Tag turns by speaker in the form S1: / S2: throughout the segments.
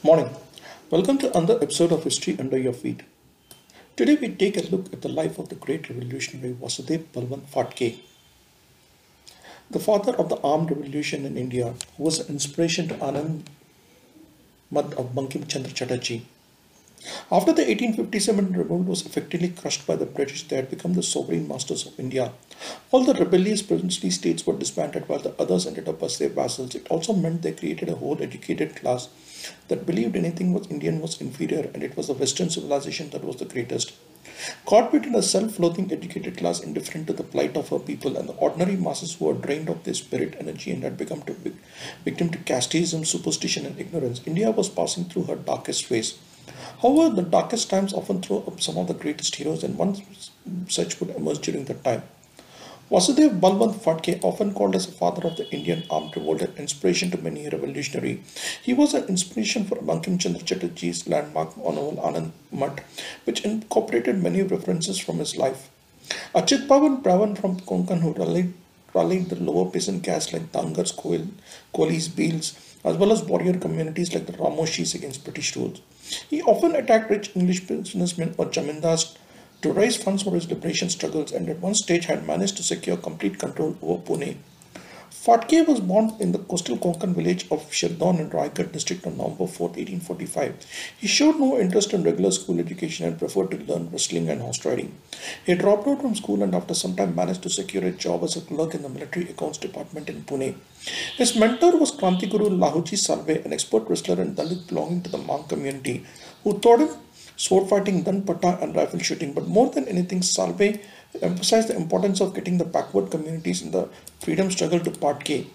S1: Morning. Welcome to another episode of History Under Your Feet. Today we take a look at the life of the great revolutionary Vasudev Balwant Phadke, the father of the armed revolution in India, who was an inspiration to Anand Math of Bankim Chandra Chatterjee. After the 1857 revolt was effectively crushed by the British, they had become the sovereign masters of India. All the rebellious princely states were disbanded while the others ended up as their vassals. It also meant they created a whole educated class that believed anything was Indian was inferior and it was the Western civilization that was the greatest. Caught between a self-loathing educated class indifferent to the plight of her people and the ordinary masses who were drained of their spirit energy and had become to victim to casteism, superstition and ignorance, India was passing through her darkest phase. However, the darkest times often throw up some of the greatest heroes and one such would emerge during that time. Vasudev Balwant Phadke, often called as the father of the Indian armed revolt and inspiration to many revolutionary, he was an inspiration for Bankim Chandra Chatterjee's landmark novel Anand Math, which incorporated many references from his life. A Chitpavan Brahmin from Konkan, who rallied, rallied the lower peasant caste like Dhangars, Kolis, Bhils, as well as warrior communities like the Ramoshis against British rule. He often attacked rich English businessmen or jamindars to raise funds for his liberation struggles and at one stage had managed to secure complete control over Pune. Phadke was born in the coastal Konkan village of Shirdhon in Raigad district on November 4, 1845. He showed no interest in regular school education and preferred to learn wrestling and horse riding. He dropped out from school and after some time managed to secure a job as a clerk in the military accounts department in Pune. His mentor was Kranti Guru Lahuji Salve, an expert wrestler and Dalit belonging to the Mang community, who taught him sword fighting, then pata and rifle shooting. But more than anything, Salve emphasized the importance of getting the backward communities in the freedom struggle to Phadke.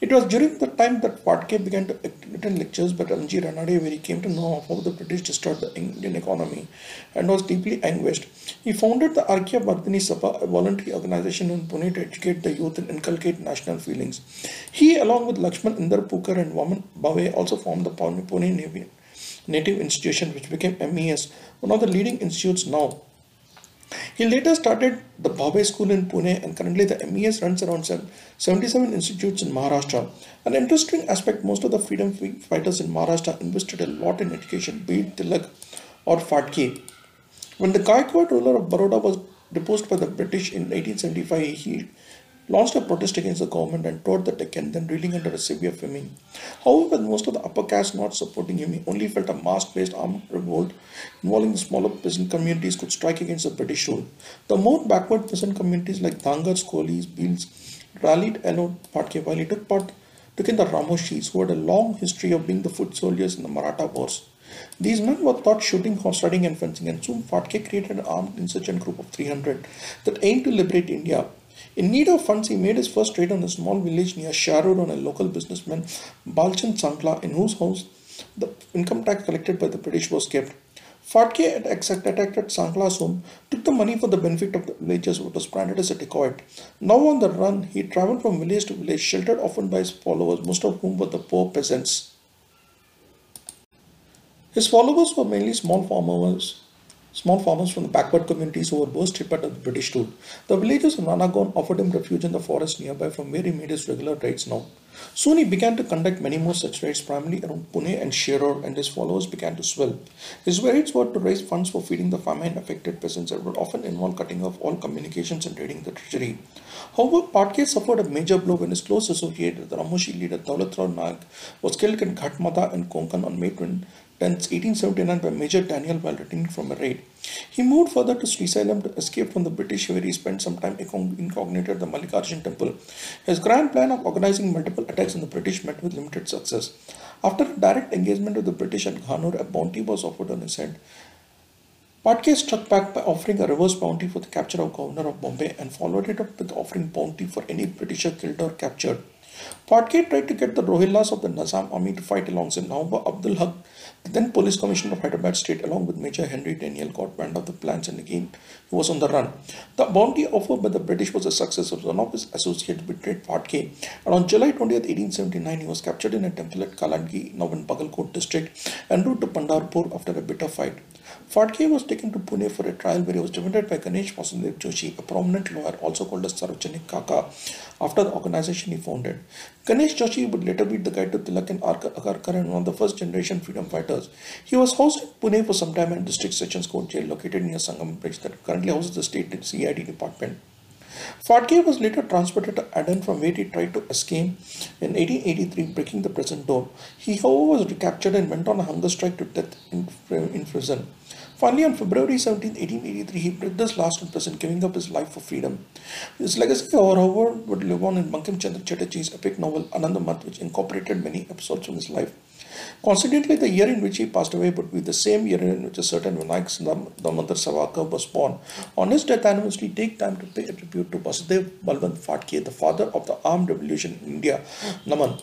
S1: It was during the time that Phadke began to attend lectures by Ranji Ranade where he came to know how the British destroyed the Indian economy and was deeply anguished. He founded the Aikya Vardhini Sabha, a voluntary organization in Pune to educate the youth and inculcate national feelings. He, along with Lakshman Indapurkar and Vaman Bhave, also formed the Pune Navy Native Institution, which became MES, one of the leading institutes now. He later started the Bhave School in Pune and currently the MES runs around 77 institutes in Maharashtra. An interesting aspect, most of the freedom fighters in Maharashtra invested a lot in education, be it Tilak or Phadke. When the Gaikwad ruler of Baroda was deposed by the British in 1875, he launched a protest against the government and toured the Deccan, then reeling under a severe famine. However, most of the upper caste not supporting him, only felt a mass-based armed revolt involving the smaller peasant communities could strike against the British rule. The more backward peasant communities like Dhangars, Kolis, Bhils rallied along Phadke while he took part took in the Ramoshis, who had a long history of being the foot soldiers in the Maratha wars. These men were taught shooting, horse riding and fencing and soon Phadke created an armed insurgent group of 300 that aimed to liberate India. In need of funds, he made his first trade on a small village near Shirur on a local businessman, Balchand Sangla, in whose house the income tax collected by the British was kept. Phadke had attacked at Sangla's home, took the money for the benefit of the villagers, but was branded as a dacoit. Now on the run, he travelled from village to village, sheltered often by his followers, most of whom were the poor peasants. His followers were mainly small farmers small farmers from the backward communities who were worst hit by the British rule. The villagers of Nanagon offered him refuge in the forest nearby from where he made his regular raids now. Soon he began to conduct many more such raids primarily around Pune and Shirur and his followers began to swell. His raids were to raise funds for feeding the famine affected peasants and would often involve cutting off all communications and raiding the treasury. However, Phadke suffered a major blow when his close associate, the Ramoshi leader Daulat Rao Naik, was killed in Ghatmata in Konkan on May 20, 1879 by Major Daniel while returning from a raid. He moved further to Srisailam to escape from the British where he spent some time incognito at the Mallikarjun temple. His grand plan of organizing multiple attacks on the British met with limited success. After a direct engagement with the British at Ghanur, a bounty was offered on his head. Phadke struck back by offering a reverse bounty for the capture of Governor of Bombay and followed it up with offering bounty for any Britisher killed or captured. Phadke tried to get the Rohillas of the Nizam army to fight alongside Nawab Abdul Haq, then police commissioner of Hyderabad state, along with Major Henry Daniel, got of the plans and again he was on the run. The bounty offered by the British was a success of one of his associates betrayed Phadke and on July 20, 1879 he was captured in a temple at Kaladgi, now in Bagalkot district, en route to Pandharpur after a bitter fight. Phadke was taken to Pune for a trial where he was defended by Ganesh Vasudev Joshi, a prominent lawyer also called as Sarvajanik Kaka, after the organization he founded. Ganesh Joshi would later be the guide to Tilak and Agarkar and one of the first generation freedom fighters. He was housed in Pune for some time in District Sessions Court jail located near Sangam Bridge that currently houses the state CID department. Phadke was later transported to Aden from where he tried to escape in 1883, breaking the prison door. He, however, was recaptured and went on a hunger strike to death in, in prison. Finally, on February 17, 1883, he breathed his last in prison, giving up his life for freedom. His legacy, however, would live on in Bankim Chandra Chatterjee's epic novel Anandamath, which incorporated many episodes from his life. Coincidentally, the year in which he passed away would be the same year in which a certain Vinayak Damodar Savarkar was born. On his death anniversary, take time to pay a tribute to Vasudev Balwant Phadke, the father of the armed revolution in India. Naman.